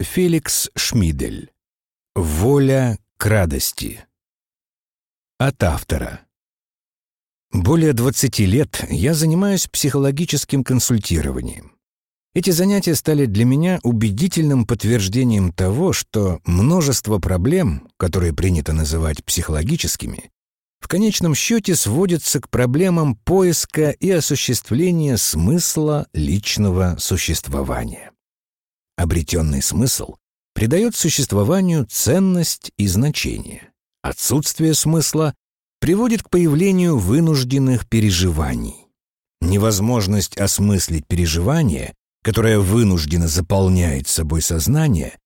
Феликс Шмидель. Воля к радости. От автора. Более 20 лет я занимаюсь психологическим консультированием. Эти занятия стали для меня убедительным подтверждением того, что множество проблем, которые принято называть психологическими, в конечном счете сводятся к проблемам поиска и осуществления смысла личного существования. Обретенный смысл придает существованию ценность и значение. Отсутствие смысла приводит к появлению вынужденных переживаний. Невозможность осмыслить переживание, которое вынужденно заполняет собой сознание,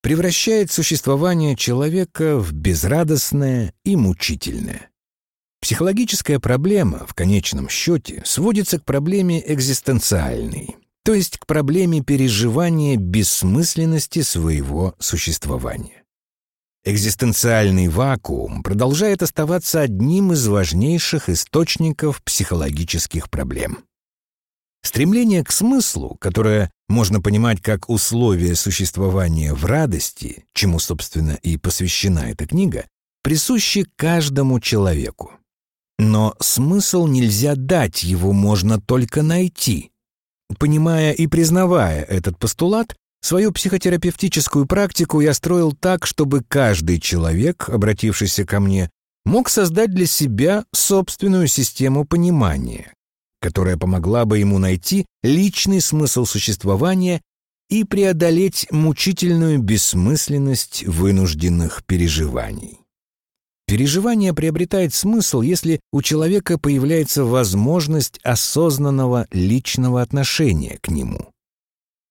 превращает существование человека в безрадостное и мучительное. Психологическая проблема, в конечном счете, сводится к проблеме экзистенциальной, то есть к проблеме переживания бессмысленности своего существования. Экзистенциальный вакуум продолжает оставаться одним из важнейших источников психологических проблем. Стремление к смыслу, которое можно понимать как условие существования в радости, чему, собственно, и посвящена эта книга, присуще каждому человеку. Но смысл нельзя дать, его можно только найти. Понимая и признавая этот постулат, свою психотерапевтическую практику я строил так, чтобы каждый человек, обратившийся ко мне, мог создать для себя собственную систему понимания, которая помогла бы ему найти личный смысл существования и преодолеть мучительную бессмысленность вынужденных переживаний. Переживание приобретает смысл, если у человека появляется возможность осознанного личного отношения к нему.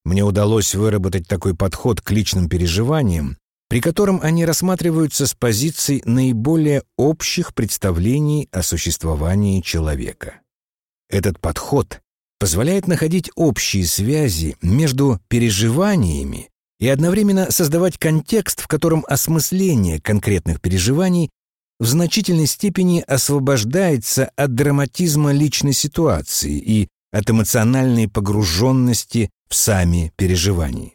Мне удалось выработать такой подход к личным переживаниям, при котором они рассматриваются с позиций наиболее общих представлений о существовании человека. Этот подход позволяет находить общие связи между переживаниями и одновременно создавать контекст, в котором осмысление конкретных переживаний в значительной степени освобождается от драматизма личной ситуации и от эмоциональной погруженности в сами переживания.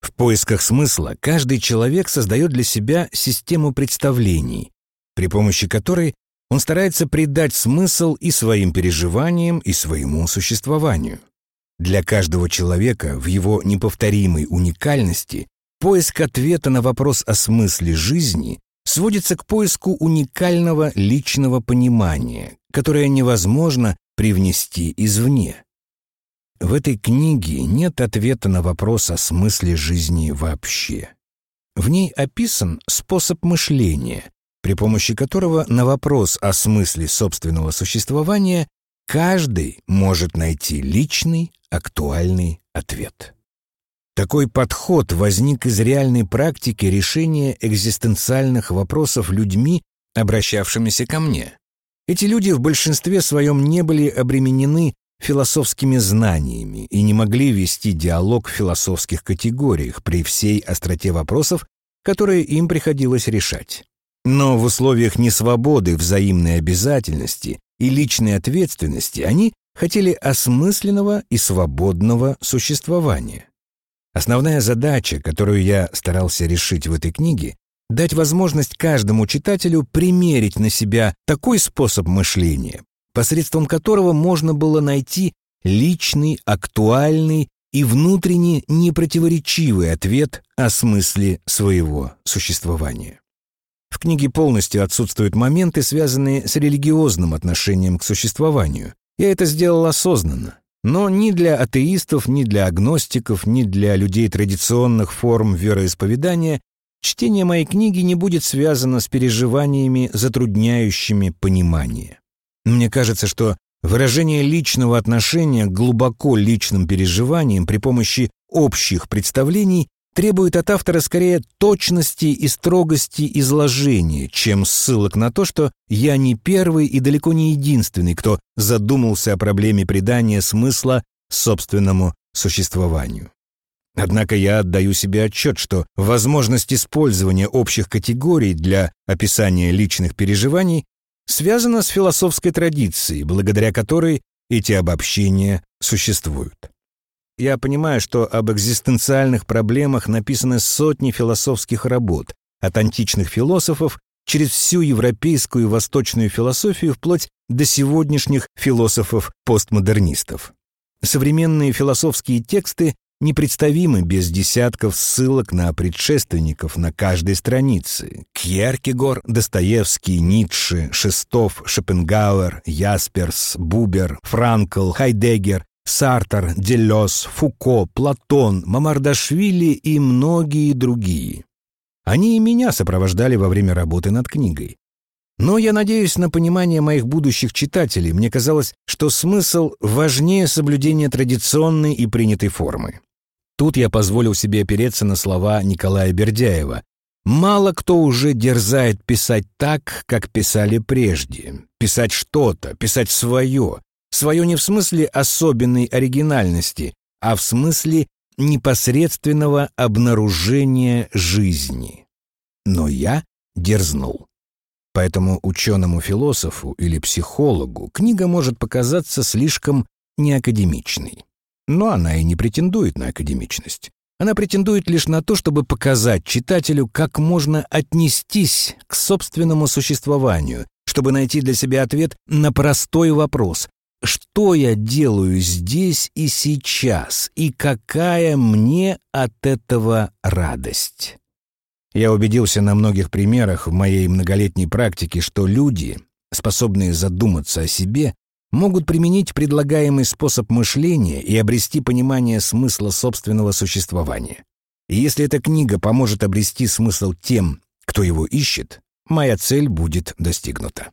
В поисках смысла каждый человек создает для себя систему представлений, при помощи которой он старается придать смысл и своим переживаниям, и своему существованию. Для каждого человека в его неповторимой уникальности поиск ответа на вопрос о смысле жизни сводится к поиску уникального личного понимания, которое невозможно привнести извне. В этой книге нет ответа на вопрос о смысле жизни вообще. В ней описан способ мышления, при помощи которого на вопрос о смысле собственного существования каждый может найти личный, актуальный ответ. Такой подход возник из реальной практики решения экзистенциальных вопросов людьми, обращавшимися ко мне. Эти люди в большинстве своем не были обременены философскими знаниями и не могли вести диалог в философских категориях при всей остроте вопросов, которые им приходилось решать. Но в условиях несвободы, взаимной обязательности и личной ответственности они хотели осмысленного и свободного существования. Основная задача, которую я старался решить в этой книге, дать возможность каждому читателю примерить на себя такой способ мышления, посредством которого можно было найти личный, актуальный и внутренне непротиворечивый ответ о смысле своего существования. В книге полностью отсутствуют моменты, связанные с религиозным отношением к существованию. Я это сделал осознанно. Но ни для атеистов, ни для агностиков, ни для людей традиционных форм вероисповедания чтение моей книги не будет связано с переживаниями, затрудняющими понимание. Мне кажется, что выражение личного отношения к глубоко личным переживаниям при помощи общих представлений требует от автора скорее точности и строгости изложения, чем ссылок на то, что я не первый и далеко не единственный, кто задумался о проблеме придания смысла собственному существованию. Однако я отдаю себе отчет, что возможность использования общих категорий для описания личных переживаний связана с философской традицией, благодаря которой эти обобщения существуют. Я понимаю, что об экзистенциальных проблемах написаны сотни философских работ, от античных философов через всю европейскую и восточную философию вплоть до сегодняшних философов-постмодернистов. Современные философские тексты непредставимы без десятков ссылок на предшественников на каждой странице. Кьеркегор, Достоевский, Ницше, Шестов, Шопенгауэр, Ясперс, Бубер, Франкл, Хайдеггер, Сартер, Делес, Фуко, Платон, Мамардашвили и многие другие. Они и меня сопровождали во время работы над книгой. Но я надеюсь на понимание моих будущих читателей. Мне казалось, что смысл важнее соблюдения традиционной и принятой формы. Тут я позволил себе опереться на слова Николая Бердяева. Мало кто уже дерзает писать так, как писали прежде. Писать что-то, писать свое. Свое не в смысле особенной оригинальности, а в смысле непосредственного обнаружения жизни. Но я дерзнул. Поэтому ученому-философу или психологу книга может показаться слишком неакадемичной. Но она и не претендует на академичность. Она претендует лишь на то, чтобы показать читателю, как можно отнестись к собственному существованию, чтобы найти для себя ответ на простой вопрос что я делаю здесь и сейчас, и какая мне от этого радость. Я убедился на многих примерах в моей многолетней практике, что люди, способные задуматься о себе, могут применить предлагаемый способ мышления и обрести понимание смысла собственного существования. И если эта книга поможет обрести смысл тем, кто его ищет, моя цель будет достигнута.